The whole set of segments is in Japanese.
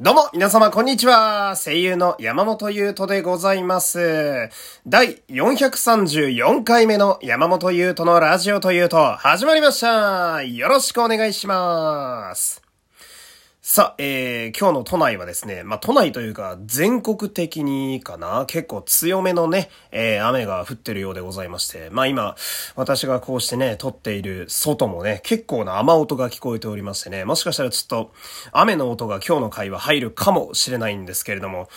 どうも、皆様、こんにちは。声優の山本優斗でございます。第434回目の山本優斗のラジオというと、始まりました。よろしくお願いします。さあ、えー、今日の都内はですね、まあ、都内というか、全国的にかな、結構強めのね、えー、雨が降ってるようでございまして、まあ、今、私がこうしてね、撮っている外もね、結構な雨音が聞こえておりましてね、もしかしたらちょっと、雨の音が今日の会は入るかもしれないんですけれども、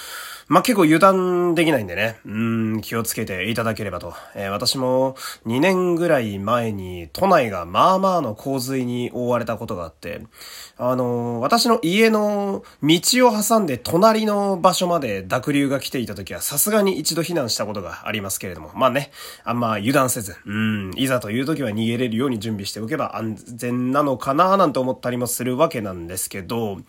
まあ、結構油断できないんでね、うん、気をつけていただければと。えー私も2年ぐらい前に都内がまあまあの洪水に覆われたことがあって、あのー私の家の道を挟んで隣の場所まで濁流が来ていた時はさすがに一度避難したことがありますけれども、まあね、あんま油断せず、うん、いざという時は逃げれるように準備しておけば安全なのかななんて思ったりもするわけなんですけど、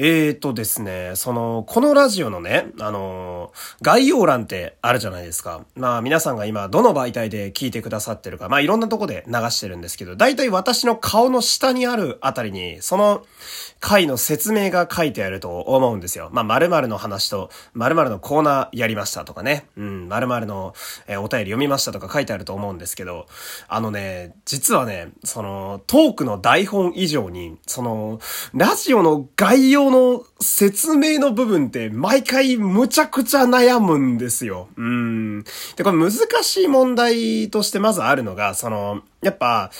えーとですね、その、このラジオのね、あの概要欄ってあるじゃないですか。まあ皆さんが今どの媒体で聞いてくださってるか、まあいろんなとこで流してるんですけど、大体私の顔の下にあるあたりに、その回の説明が書いてあると思うんですよ。まあ〇〇の話と、〇〇のコーナーやりましたとかね、うん、〇〇の、えお便り読みましたとか書いてあると思うんですけど、あのね、実はね、その、トークの台本以上に、その、ラジオの概要この説明の部分って毎回むちゃくちゃ悩むんですよ。うん。で、これ難しい問題としてまずあるのが、その、やっぱ、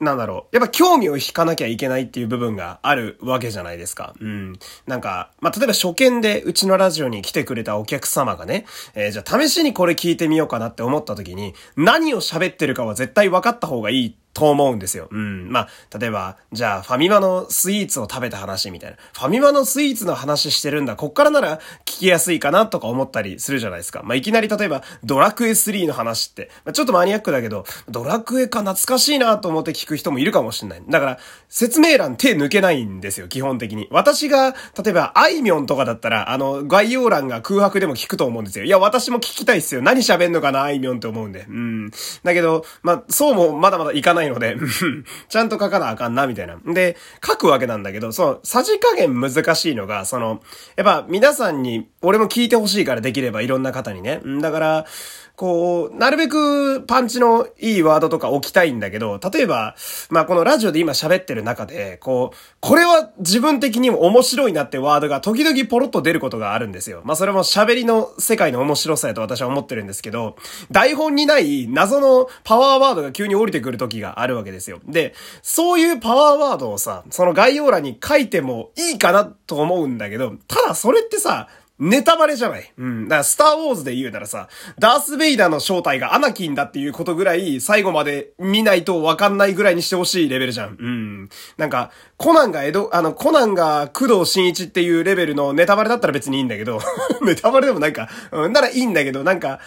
なんだろう。やっぱ興味を引かなきゃいけないっていう部分があるわけじゃないですか。うん。なんか、まあ、例えば初見でうちのラジオに来てくれたお客様がね、えーじゃあ試しにこれ聞いてみようかなって思った時に、何を喋ってるかは絶対分かった方がいいと思うんですよ。うん。まあ、例えば、じゃあ、ファミマのスイーツを食べた話みたいな。ファミマのスイーツの話してるんだ。こっからなら聞きやすいかなとか思ったりするじゃないですか。まあ、いきなり例えば、ドラクエ3の話って、まあ、ちょっとマニアックだけど、ドラクエか懐かしいなと思って聞く人もいるかもしれない。だから、説明欄手抜けないんですよ、基本的に。私が、例えば、あいみょんとかだったら、あの、概要欄が空白でも聞くと思うんですよ。いや、私も聞きたいっすよ。何喋んのかな、あいみょんって思うんで。うん。だけど、ま、そうもまだまだいかないので、ちゃんと書かなあかんな、みたいな。で、書くわけなんだけど、その、さじ加減難しいのが、その、やっぱ皆さんに、俺も聞いてほしいからできればいろんな方にね。だから、こう、なるべくパンチのいいワードとか置きたいいんだけど、例えば、まあこのラジオで今喋ってる中で、こう、これは自分的にも面白いなってワードが時々ポロッと出ることがあるんですよ。まあそれも喋りの世界の面白さやと私は思ってるんですけど、台本にない謎のパワーワードが急に降りてくる時があるわけですよ。で、そういうパワーワードをさ、その概要欄に書いてもいいかなと思うんだけど、ただそれってさ、ネタバレじゃない。うん。だから、スターウォーズで言うならさ、ダース・ベイダーの正体がアナキンだっていうことぐらい、最後まで見ないとわかんないぐらいにしてほしいレベルじゃん。うん。なんか、コナンが江戸、あの、コナンが工藤新一っていうレベルのネタバレだったら別にいいんだけど、ネタバレでもなんか、うん、ならいいんだけど、なんか、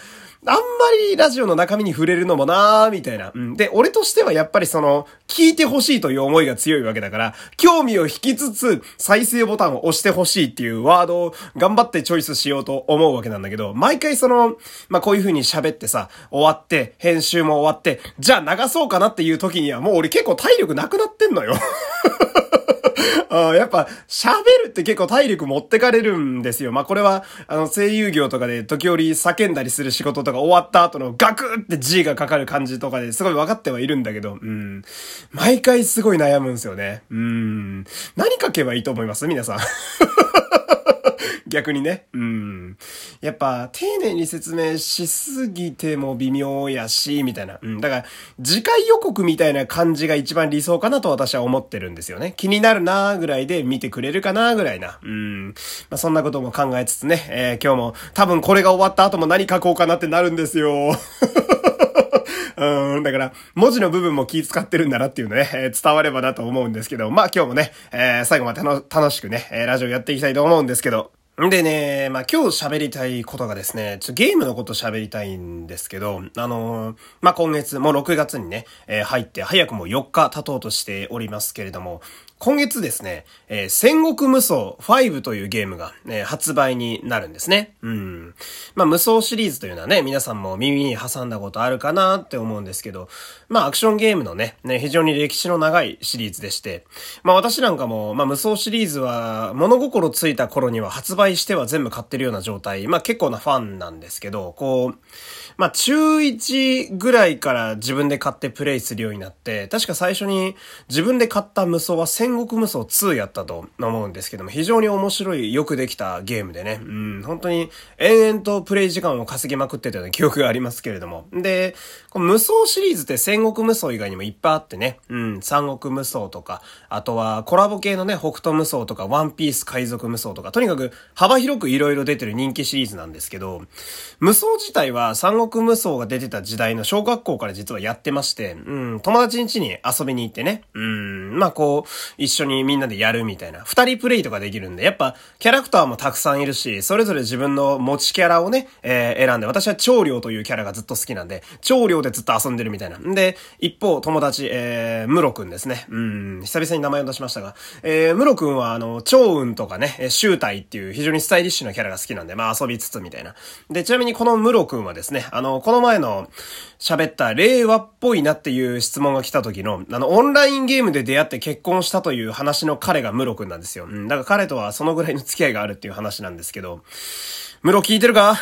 あんまりラジオの中身に触れるのもなーみたいな。うん。で、俺としてはやっぱりその、聞いてほしいという思いが強いわけだから、興味を引きつつ、再生ボタンを押してほしいっていうワードを頑張ってチョイスしようと思うわけなんだけど、毎回その、まあ、こういう風に喋ってさ、終わって、編集も終わって、じゃあ流そうかなっていう時にはもう俺結構体力なくなってんのよ。やっぱ、喋るって結構体力持ってかれるんですよ。まあ、これは、あの、声優業とかで時折叫んだりする仕事とか終わった後のガクって G がかかる感じとかですごい分かってはいるんだけど、うん。毎回すごい悩むんですよね。うん。何書けばいいと思います？皆さん。逆にね。うん。やっぱ、丁寧に説明しすぎても微妙やし、みたいな。うん。だから、次回予告みたいな感じが一番理想かなと私は思ってるんですよね。気になるなーぐらいで見てくれるかなぐらいな。うん。まあ、そんなことも考えつつね、えー今日も多分これが終わった後も何書こうかなってなるんですよ。うん、だから、文字の部分も気使ってるんだなっていうのね、えー伝わればなと思うんですけど、まあ今日もね、えー最後まで楽楽しくね、えーラジオやっていきたいと思うんですけど、んでね、まあ今日喋りたいことがですね、ちょっとゲームのこと喋りたいんですけど、あのーまあ今月、もう6月にね、えー入って早くも4日経とうとしておりますけれども、今月ですね、えー、戦国無双5というゲームが、ね、発売になるんですね。うん。まあ、無双シリーズというのはね、皆さんも耳に挟んだことあるかなって思うんですけど、まあ、アクションゲームのね、ね、非常に歴史の長いシリーズでして、まあ、私なんかも、まあ、無双シリーズは、物心ついた頃には発売しては全部買ってるような状態、まあ、結構なファンなんですけど、こう、まあ、中1ぐらいから自分で買ってプレイするようになって、確か最初に自分で買った無双は戦国無双2やったと思うんですけども、非常に面白い、よくできたゲームでね、うん、本当に延々とプレイ時間を稼ぎまくってたような 記憶がありますけれども。で、この無双シリーズって戦国無双以外にもいっぱいあってね、うん、三国無双とか、あとはコラボ系のね、北斗無双とか、ワンピース海賊無双とか、とにかく幅広く色々出てる人気シリーズなんですけど、無双自体は三国無双が出てた時代の小学校から実はやってまして、うん、友達ん家に遊びに行ってね、うん、まあこう、一緒にみんなでやるみたいな、二人プレイとかできるんで、やっぱキャラクターもたくさんいるし、それぞれ自分の持ちキャラをね、えー、選んで、私は長領というキャラがずっと好きなんで、長領でずっと遊んでるみたいな。んで、一方、友達、えー、ムロくんですね。うん、久々に名前を出しましたが、えー、ムロくんはあの、長雲とかね、集体っていう非常にスタイリッシュなキャラが好きなんで、まあ遊びつつみたいな。で、ちなみにこのムロくんはですね、あの、この前の喋った令和っぽいなっていう質問が来た時の、あの、オンラインゲームで出会って結婚したという話の彼がムロくんなんですよ。うん、だから彼とはそのぐらいの付き合いがあるっていう話なんですけど、ムロ聞いてるか？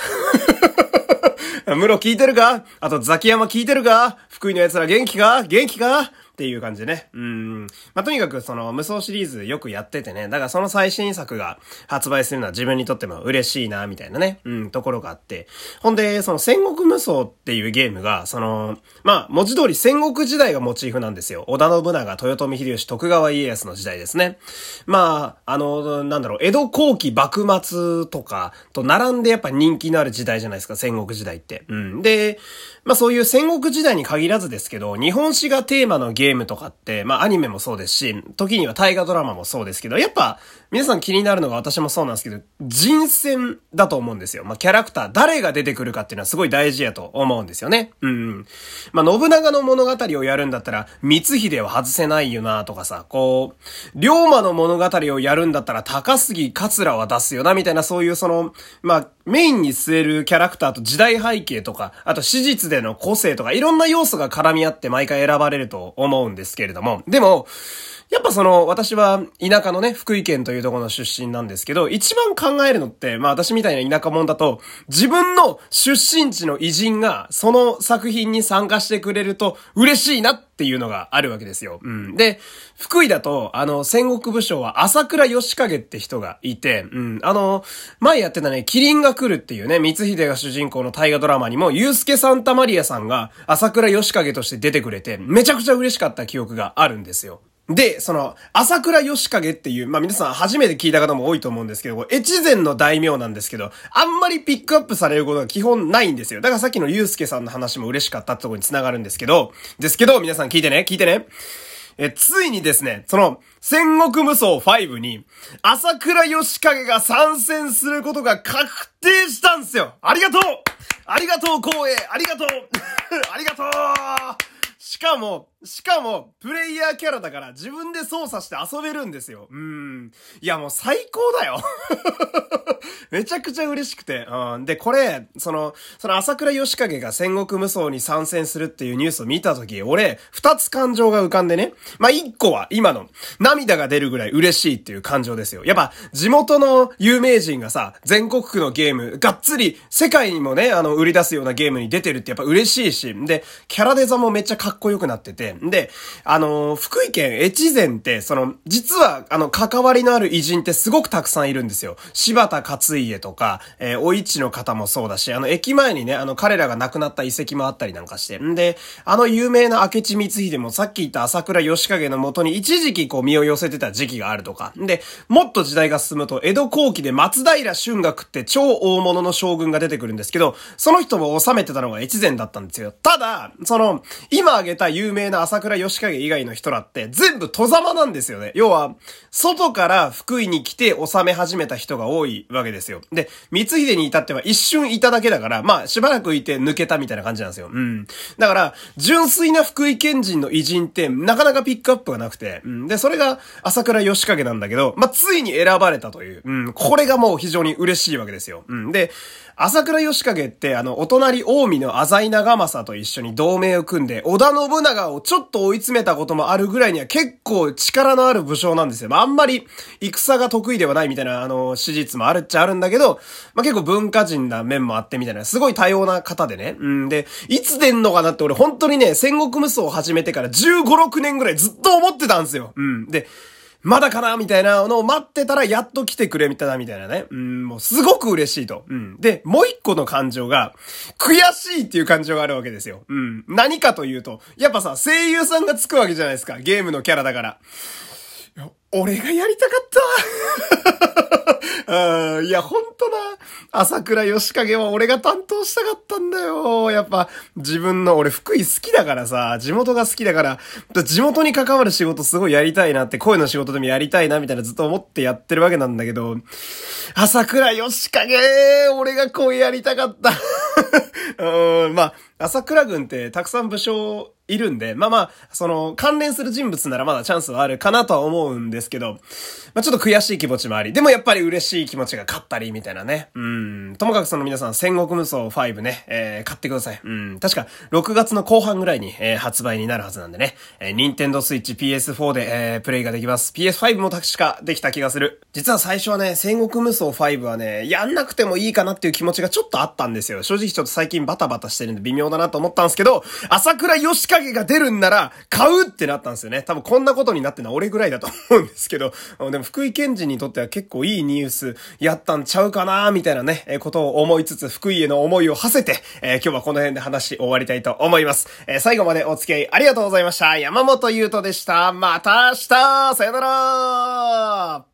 ムロ聞いてるか？あとザキヤマ聞いてるか？福井の奴ら元気か？元気か？っていう感じでね。うん。まあ、とにかくその無双シリーズよくやっててね。だからその最新作が発売するのは自分にとっても嬉しいな、みたいなね。うん、ところがあって。ほんで、その戦国無双っていうゲームが、その、まあ、文字通り戦国時代がモチーフなんですよ。織田信長、豊臣秀吉、徳川家康の時代ですね。まあ、あの、なんだろう、江戸後期幕末とかと並んでやっぱ人気のある時代じゃないですか、戦国時代って。うん。で、まあそういう戦国時代に限らずですけど、日本史がテーマのゲームームとかって、まあアニメもそうですし、時には大河ドラマもそうですけど、やっぱ皆さん気になるのが私もそうなんですけど、人選だと思うんですよ。まあキャラクター、誰が出てくるかっていうのはすごい大事やと思うんですよね。うん。まあ信長の物語をやるんだったら、光秀は外せないよなとかさ、こう、龍馬の物語をやるんだったら高杉桂は出すよなみたいなそういうその、まあメインに据えるキャラクターと時代背景とか、あと史実での個性とか、いろんな要素が絡み合って毎回選ばれると思うんですけれども、でも、やっぱその、私は田舎のね、福井県というところの出身なんですけど、一番考えるのって、まあ私みたいな田舎者だと、自分の出身地の偉人がその作品に参加してくれると嬉しいなっていうのがあるわけですよ。うん。で、福井だと、あの、戦国武将は朝倉義景って人がいて、うん。あの、前やってたね、キリンが来るっていうね、光秀が主人公の大河ドラマにも、ユースケ・サンタマリアさんが朝倉義景として出てくれて、めちゃくちゃ嬉しかった記憶があるんですよ。で、その、朝倉義景っていう、まあ、皆さん初めて聞いた方も多いと思うんですけど、越前の大名なんですけど、あんまりピックアップされることが基本ないんですよ。だからさっきのゆうすけさんの話も嬉しかったってとこに繋がるんですけど、ですけど、皆さん聞いてね、聞いてね。え、ついにですね、その、戦国無双5に、朝倉義景が参戦することが確定したんですよ。ありがとう。ありがとう光栄。ありがとう。ありがとう。しかも、しかも、プレイヤーキャラだから自分で操作して遊べるんですよ。うん。いやもう最高だよ めちゃくちゃ嬉しくて。うん。で、これ、その、その朝倉義景が戦国無双に参戦するっていうニュースを見たとき、俺、二つ感情が浮かんでね。まあ、一個は今の、涙が出るぐらい嬉しいっていう感情ですよ。やっぱ、地元の有名人がさ、全国区のゲーム、がっつり、世界にもね、あの、売り出すようなゲームに出てるってやっぱ嬉しいし、で、キャラデザもめっちゃかっこよくなってて、で、あの福井県越前って、その、実は、あの、関わりのある偉人ってすごくたくさんいるんですよ。柴田勝家とか、えー、お市の方もそうだし、あの、駅前にね、あの、彼らが亡くなった遺跡もあったりなんかして。んで、あの有名な明智光秀もさっき言った朝倉義景のもとに一時期こう身を寄せてた時期があるとか。で、もっと時代が進むと、江戸後期で松平春岳って超大物の将軍が出てくるんですけど、その人も治めてたのが越前だったんですよ。ただ、その、今挙げた有名な朝倉義景以外の人らって全部戸様なんですよね。要は、外から福井に来て治め始めた人が多いわけですよ。で、光秀に至っては一瞬いただけだから、まあ、しばらくいて抜けたみたいな感じなんですよ。うん。だから、純粋な福井県人の偉人って、なかなかピックアップがなくて、うん。で、それが朝倉義景なんだけど、まあ、ついに選ばれたという、うん。これがもう非常に嬉しいわけですよ。うん。で、朝倉義景って、あの、お隣近江の浅井長政と一緒に同盟を組んで、織田信長をちょっと追い詰めたこともあるぐらいには結構力のある武将なんですよ。まあ、あんまり戦が得意ではないみたいな、あの、史実もあるっちゃあるんだけど、まあ、結構文化人な面もあってみたいな、すごい多様な方でね。うん、で、いつ出んのかなって俺本当にね、戦国無双を始めてから15、6年ぐらいずっと思ってたんですよ。うん。で、まだかなみたいなのを待ってたらやっと来てくれみたいなみたいなね。うん、もうすごく嬉しいと。うん。で、もう一個の感情が、悔しいっていう感情があるわけですよ。うん。何かというと、やっぱさ、声優さんがつくわけじゃないですか。ゲームのキャラだから。俺がやりたかった うん、いや、ほんとな。朝倉義景は俺が担当したかったんだよ。やっぱ、自分の、俺福井好きだからさ、地元が好きだから、地元に関わる仕事すごいやりたいなって、声の仕事でもやりたいな、みたいなずっと思ってやってるわけなんだけど、朝倉義景俺が声やりたかった。うん、まあ、朝倉軍ってたくさん武将いるんで、まあまあ、その、関連する人物ならまだチャンスはあるかなとは思うんですけど、まあちょっと悔しい気持ちもあり、でもやっぱり嬉しい気持ちが勝ったり、みたいなね。うん。ともかくその皆さん、戦国無双5ね、えー、買ってください。うん。確か、6月の後半ぐらいに、えー、発売になるはずなんでね。えー、ニンテンドスイッチ PS4 で、えー、プレイができます。PS5 も確かできた気がする。実は最初はね、戦国無双5はね、やんなくてもいいかなっていう気持ちがちょっとあったんですよ。正直ちょっと最近バタバタしてるんで微妙だなと思ったんですけど、朝倉義景が出るんなら、買うってなったんですよね。多分こんなことになってるのは俺ぐらいだと思うんですけど、でも福井県人にとっては結構いいニュースやったんちゃうかなみたいなね、えことを思いつつ、福井への思いを馳せて、えー、今日はこの辺で話終わりたいと思います。えー、最後までお付き合いありがとうございました。山本優斗でした。また明日さよなら